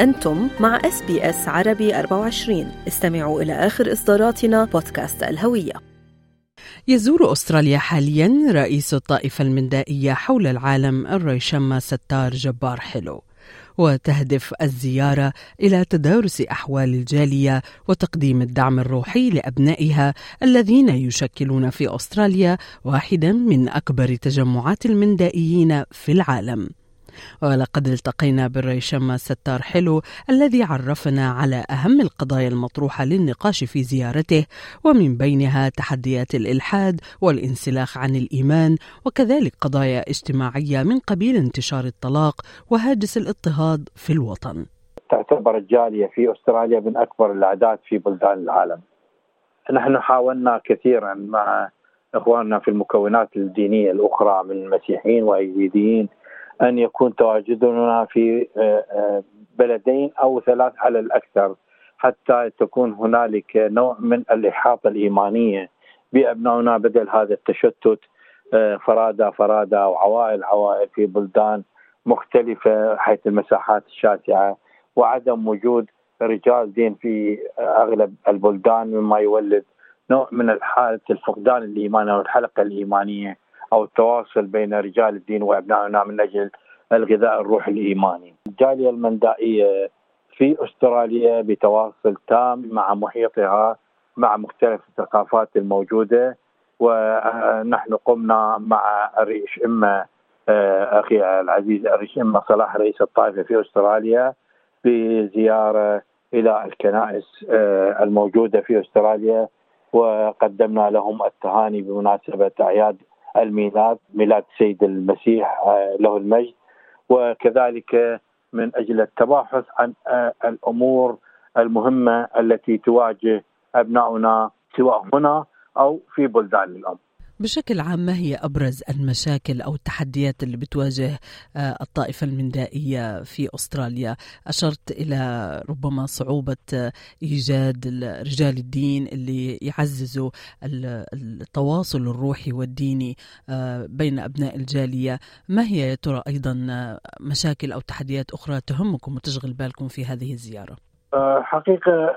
أنتم مع SBS عربي 24 استمعوا إلى آخر إصداراتنا بودكاست الهوية. يزور أستراليا حاليا رئيس الطائفة المندائية حول العالم الريشما ستار جبار حلو. وتهدف الزيارة إلى تدارس أحوال الجالية وتقديم الدعم الروحي لأبنائها الذين يشكلون في أستراليا واحدا من أكبر تجمعات المندائيين في العالم. ولقد التقينا بالريشمة ستار حلو الذي عرفنا على أهم القضايا المطروحة للنقاش في زيارته ومن بينها تحديات الإلحاد والانسلاخ عن الإيمان وكذلك قضايا اجتماعية من قبيل انتشار الطلاق وهاجس الاضطهاد في الوطن. تعتبر الجالية في أستراليا من أكبر الأعداد في بلدان العالم. نحن حاولنا كثيرا مع إخواننا في المكونات الدينية الأخرى من مسيحيين وأيزيديين أن يكون تواجدنا في آه، آه، بلدين أو ثلاث على الأكثر حتى تكون هنالك نوع من الإحاطة الإيمانية بأبنائنا بدل هذا التشتت آه، فرادى فرادى وعوائل عوائل في بلدان مختلفة حيث المساحات الشاسعة وعدم وجود رجال دين في أغلب البلدان مما يولد نوع من حاله الفقدان الإيماني أو الحلقة الإيمانية. أو التواصل بين رجال الدين وأبنائنا من أجل الغذاء الروحي الإيماني. الجاليه المندائية في أستراليا بتواصل تام مع محيطها مع مختلف الثقافات الموجودة ونحن قمنا مع الرئيس إما آه، أخي العزيز الرئيس إما صلاح رئيس الطائفه في أستراليا بزيارة إلى الكنائس آه، الموجودة في أستراليا وقدمنا لهم التهاني بمناسبة أعياد الميلاد ميلاد سيد المسيح آه، له المجد وكذلك من أجل التباحث عن آه، الأمور المهمة التي تواجه ابنائنا سواء هنا أو في بلدان الأم. بشكل عام ما هي أبرز المشاكل أو التحديات اللي بتواجه آه، الطائفة المندائية في أستراليا؟ أشرت إلى ربما صعوبة آه، إيجاد رجال الدين اللي يعززوا التواصل الروحي والديني آه، بين أبناء الجالية، ما هي يا ترى أيضا مشاكل أو تحديات أخرى تهمكم وتشغل بالكم في هذه الزيارة؟ حقيقة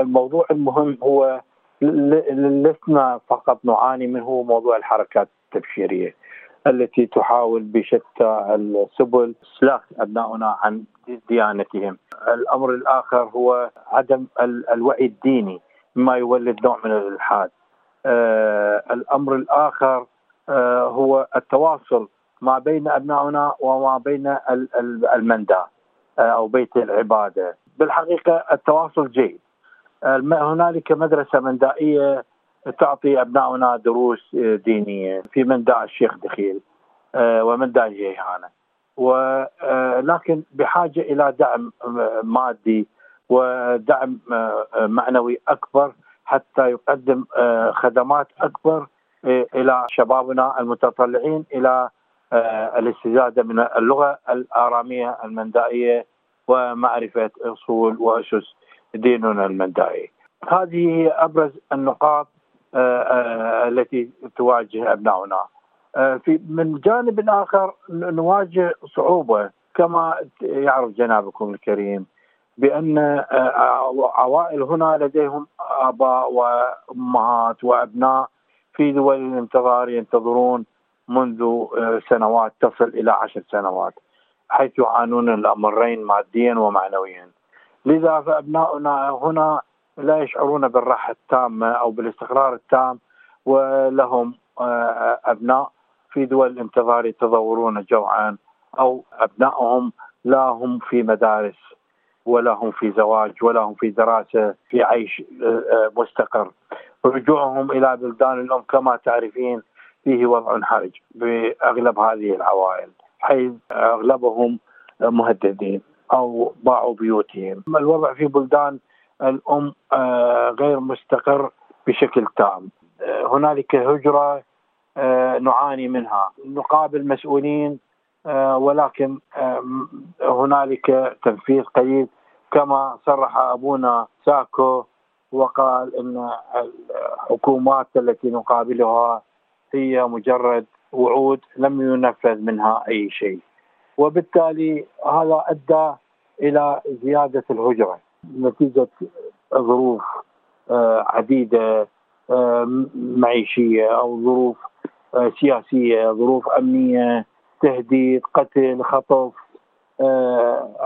الموضوع المهم هو لسنا فقط نعاني منه موضوع الحركات التبشيرية التي تحاول بشتى السبل إصلاح ابنائنا عن ديانتهم. الأمر الآخر هو عدم الوعي الديني مما يولد نوع من الإلحاد. آه الأمر الآخر آه هو التواصل ما بين ابنائنا وما بين المندى آه أو بيت العبادة. بالحقيقة التواصل جيد هنالك مدرسة مندائية تعطي ابنائنا دروس دينية في منداء الشيخ دخيل آه، ومنداء جيهانة. ولكن بحاجة إلى دعم مادي ودعم آه، معنوي أكبر حتى يقدم آه، خدمات أكبر إلى شبابنا المتطلعين إلى الاستزادة من اللغة الآرامية المندائية ومعرفة أصول وأسس ديننا المندائي. هذه هي أبرز النقاط آه، آه، التي تواجه ابنائنا آه، في من جانب آخر نواجه صعوبة كما يعرف جنابكم الكريم بأن عوائل هنا لديهم آباء وأمهات وأبناء في دول الانتظار ينتظرون منذ سنوات تصل إلى عشر سنوات حيث يعانون الأمرين ماديا ومعنويا. لذا فابناؤنا هنا لا يشعرون بالراحة التامة أو بالاستقرار التام ولهم آه، أبناء في دول الانتظار يتضورون جوعا أو أبنائهم لا هم في مدارس ولا هم في زواج ولا هم في دراسة في عيش آه، آه، مستقر. رجوعهم إلى بلدان الأم كما تعرفين فيه وضع حرج بأغلب هذه العوائل حيث أغلبهم مهددين. أو باعوا بيوتهم. الوضع في بلدان الأم آه، غير مستقر بشكل تام. آه، هنالك هجرة آه، نعاني منها. نقابل مسؤولين ولكن هنالك تنفيذ قليل. كما صرح أبونا ساكو وقال إن الحكومات التي نقابلها هي مجرد وعود لم ينفذ منها أي شيء. وبالتالي هذا أدى إلى زيادة الهجرة نتيجة ظروف آه، عديدة آه، معيشية أو ظروف آه، سياسية، ظروف أمنية، تهديد، قتل، خطف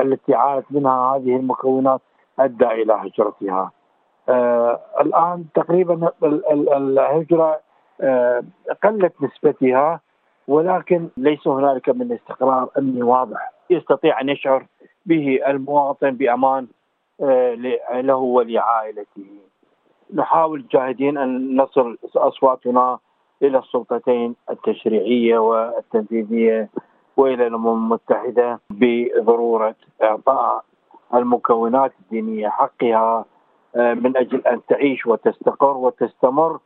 التي عانت منها هذه المكونات أدى إلى هجرتها. الآن تقريبا الهجرة قلت نسبتها ولكن ليس هنالك من استقرار أمني واضح يستطيع أن يشعر به المواطن بأمان له ولعائلته. نحاول جاهدين أن نصل أصواتنا إلى السلطتين التشريعية والتنفيذية وإلى الأمم المتحدة بضرورة إعطاء المكونات الدينية حقها آه، من أجل أن تعيش وتستقر وتستمر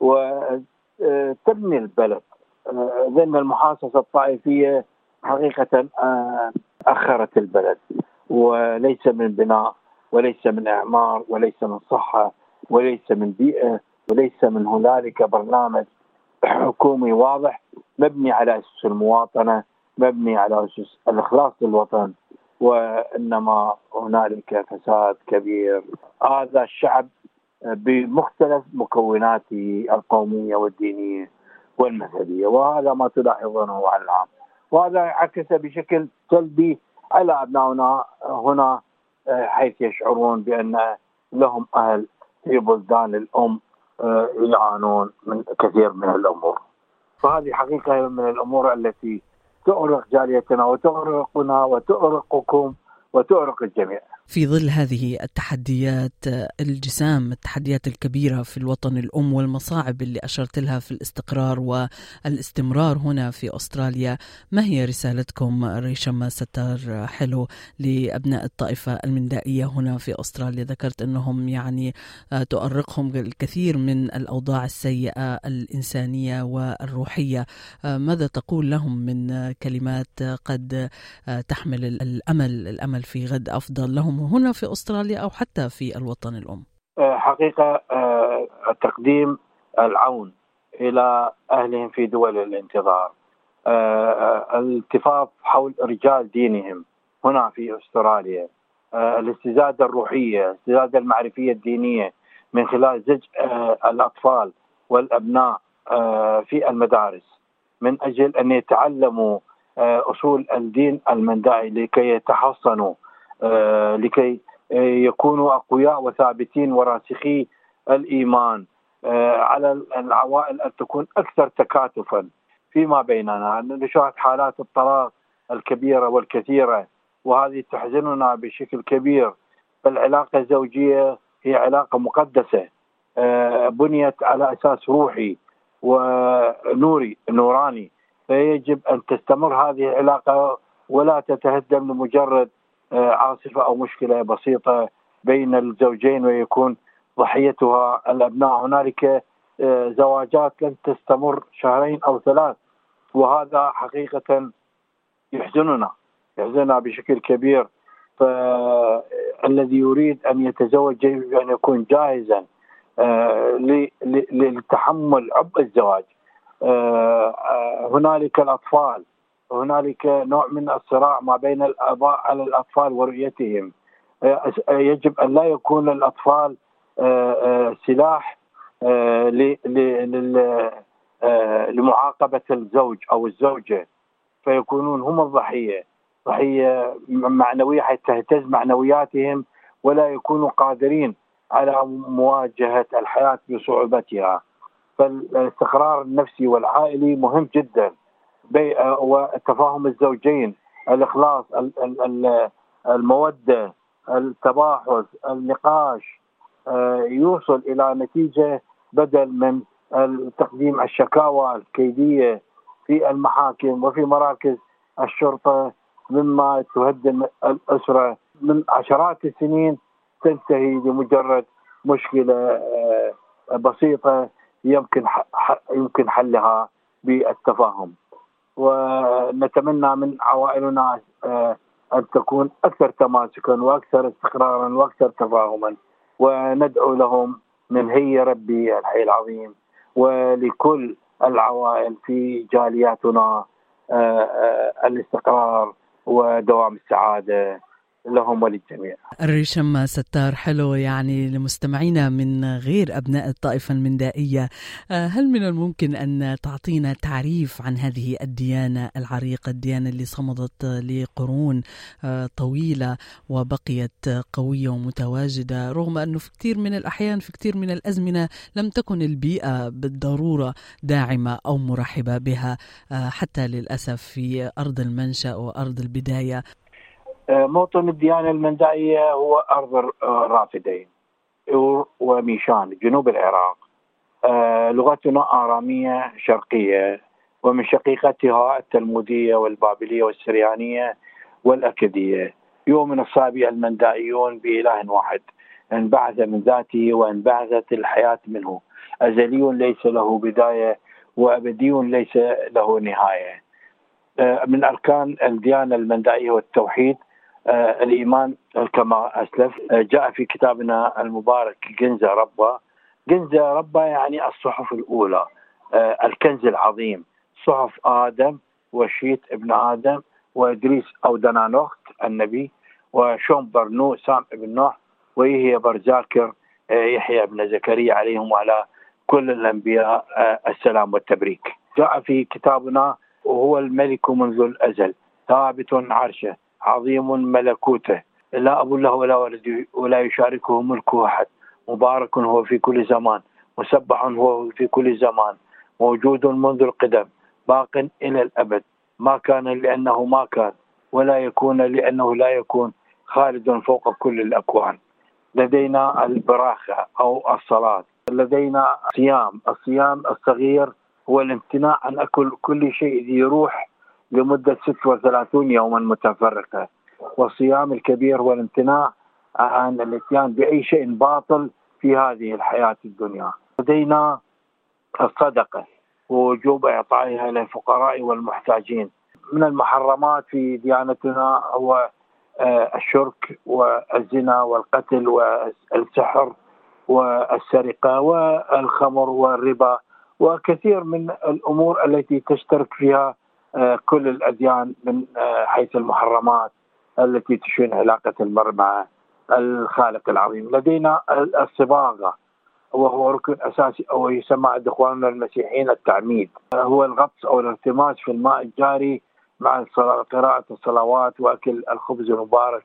وتبني البلد آه، لأن المحاصصة الطائفية حقيقة آه، أخرت البلد وليس من بناء وليس من إعمار وليس من صحة وليس من بيئة وليس من هنالك برنامج حكومي واضح مبني على أسس المواطنة مبني على أسس الإخلاص للوطن وإنما هنالك فساد كبير. هذا الشعب بمختلف مكوناته القومية والدينية والمذهبية وهذا ما تلاحظونه على العام. وهذا عكس بشكل سلبي على أبنائنا هنا حيث يشعرون بأن لهم أهل في بلدان الأم آه، يعانون من كثير من الأمور. فهذه حقيقة من الأمور التي تؤرق جاليتنا وتؤرقنا وتؤرقكم وتؤرق الجميع. في ظل هذه التحديات الجسام التحديات الكبيرة في الوطن الأم والمصاعب اللي أشرت لها في الاستقرار والاستمرار هنا في أستراليا ما هي رسالتكم ريشما ستار حلو لأبناء الطائفة المندائية هنا في أستراليا؟ ذكرت أنهم يعني تؤرقهم الكثير من الأوضاع السيئة الإنسانية والروحية. ماذا تقول لهم من كلمات قد تحمل الأمل الأمل في غد أفضل؟ لهم لهم هنا في أستراليا أو حتى في الوطن الأم؟ آه، حقيقة آه، تقديم العون إلى أهلهم في دول الانتظار. آه، الالتفاف حول رجال دينهم هنا في أستراليا. الاستزادة الروحية، الاستزادة المعرفية الدينية من خلال زج الأطفال والأبناء في المدارس. من أجل أن يتعلموا أصول الدين المندائي لكي يتحصنوا لكي آه، يكونوا أقوياء وثابتين وراسخي الإيمان. آه، على العوائل أن تكون أكثر تكاتفا فيما بيننا. نشاهد حالات الطلاق الكبيرة والكثيرة وهذه تحزننا بشكل كبير. العلاقة الزوجية هي علاقة مقدسة. بنيت على أساس روحي ونوري نوراني. فيجب أن تستمر هذه العلاقة ولا تتهدم لمجرد آه، عاصفة أو مشكلة بسيطة بين الزوجين ويكون ضحيتها الأبناء. هنالك آه، زواجات لن تستمر شهرين أو ثلاث وهذا حقيقة يحزننا يحزننا بشكل كبير. فالذي يريد أن يتزوج يجب أن يكون جاهزا آه، لتحمل عبء الزواج. هنالك الأطفال هنالك نوع من الصراع ما بين الاباء على الأطفال ورؤيتهم. يجب أن لا يكون الأطفال آه، سلاح لمعاقبة الزوج أو الزوجة. فيكونون هم الضحية. ضحية معنوية حتى تهتز معنوياتهم ولا يكونوا قادرين على مواجهة الحياة بصعوبتها. فالاستقرار النفسي والعائلي مهم جدا. وتفاهم الزوجين الإخلاص المودة التباحث النقاش آه، يوصل إلى نتيجة بدل من تقديم الشكاوى الكيدية في المحاكم وفي مراكز الشرطة مما تهدم الأسرة من عشرات السنين تنتهي بمجرد مشكلة آه، بسيطة يمكن يمكن حلها بالتفاهم. ونتمنى من عوائلنا آه، أن تكون أكثر تماسكا وأكثر استقرارا وأكثر تفاهما. وندعو لهم من هي ربي الحي العظيم ولكل العوائل في جالياتنا آه، آه، الاستقرار ودوام السعادة. لهم وللجميع. الريشم ستار حلو يعني لمستمعينا من غير أبناء الطائفة المندائية. آه، هل من الممكن أن تعطينا تعريف عن هذه الديانة العريقة الديانة اللي صمدت لقرون آه، طويلة وبقيت قوية ومتواجدة رغم أنه في كثير من الأحيان في كثير من الأزمنة لم تكن البيئة بالضرورة داعمة أو مرحبة بها آه، حتى للأسف في أرض المنشأ وأرض البداية. موطن الديانة المندائية هو أرض الرافدين وميشان جنوب العراق. آه، لغتنا آرامية شرقية ومن شقيقتها التلمودية والبابلية والسريانية والأكدية. يؤمن الصابئة المندائيون بإله واحد انبعث من ذاته وانبعثت الحياة منه. أزلي ليس له بداية وأبدي ليس له نهاية. آه، من أركان الديانة المندائية والتوحيد آه، الإيمان كما أسلف. آه، جاء في كتابنا المبارك جنزة ربا. جنزة ربا يعني الصحف الأولى. آه، الكنز العظيم. صحف آدم وشيت ابن آدم وإدريس أو دنانوخت النبي وشوم برنو سام ابن نوح ويهي برزاكر يحيى بن زكريا عليهم وعلى كل الأنبياء السلام والتبريك. جاء في كتابنا وهو الملك منذ الأزل. ثابت عرشه. عظيم ملكوته. لا أب له ولا ولد ولا يشاركه ملكه أحد. مبارك هو في كل زمان. مسبح هو في كل زمان. موجود منذ القدم. باق إلى الأبد. ما كان لأنه ما كان. ولا يكون لأنه لا يكون. خالد فوق كل الأكوان. لدينا البراخة أو الصلاة. لدينا صيام. الصيام الصغير هو الامتناع عن أكل كل شيء ذي روح لمدة 36 يوما متفرقة. والصيام الكبير هو الامتناع عن الإتيان بأي شيء باطل في هذه الحياة الدنيا. لدينا الصدقة ووجوب إعطائها للفقراء والمحتاجين. من المحرمات في ديانتنا هو آه، الشرك والزنا والقتل والسحر والسرقة والخمر والربا وكثير من الأمور التي تشترك فيها كل الأديان من آه، حيث المحرمات التي تشين علاقة المرء مع الخالق العظيم، لدينا الصباغة وهو ركن أساسي أو يسمى عند إخواننا المسيحيين التعميد، هو الغطس أو الالتماس في الماء الجاري مع قراءة الصلوات وأكل الخبز المبارك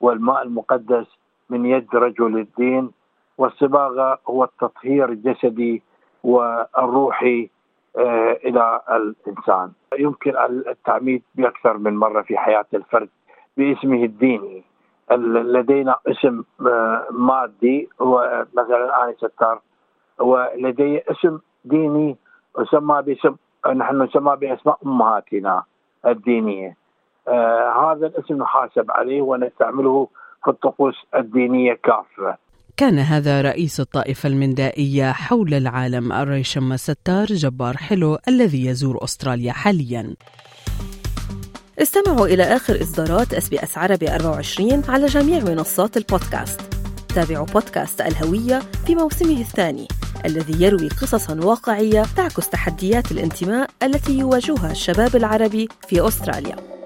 والماء المقدس من يد رجل الدين. والصباغة هو التطهير الجسدي والروحي آه، إلى الإنسان. يمكن التعميد بأكثر من مرة في حياة الفرد باسمه الديني. لدينا اسم آه، مادي هو مثلا آني ستار. ولدي اسم ديني يسمى باسم نحن نسمى بأسماء أمهاتنا الدينية. آه هذا الاسم نحاسب عليه ونستعمله في الطقوس الدينية كافة. كان هذا رئيس الطائفة المندائية حول العالم الريشما ستار جبار حلو الذي يزور أستراليا حاليا. استمعوا إلى آخر إصدارات SBS عربي 24 على جميع منصات البودكاست. تابعوا بودكاست الهوية في موسمه الثاني الذي يروي قصصا واقعية تعكس تحديات الانتماء التي يواجهها الشباب العربي في أستراليا.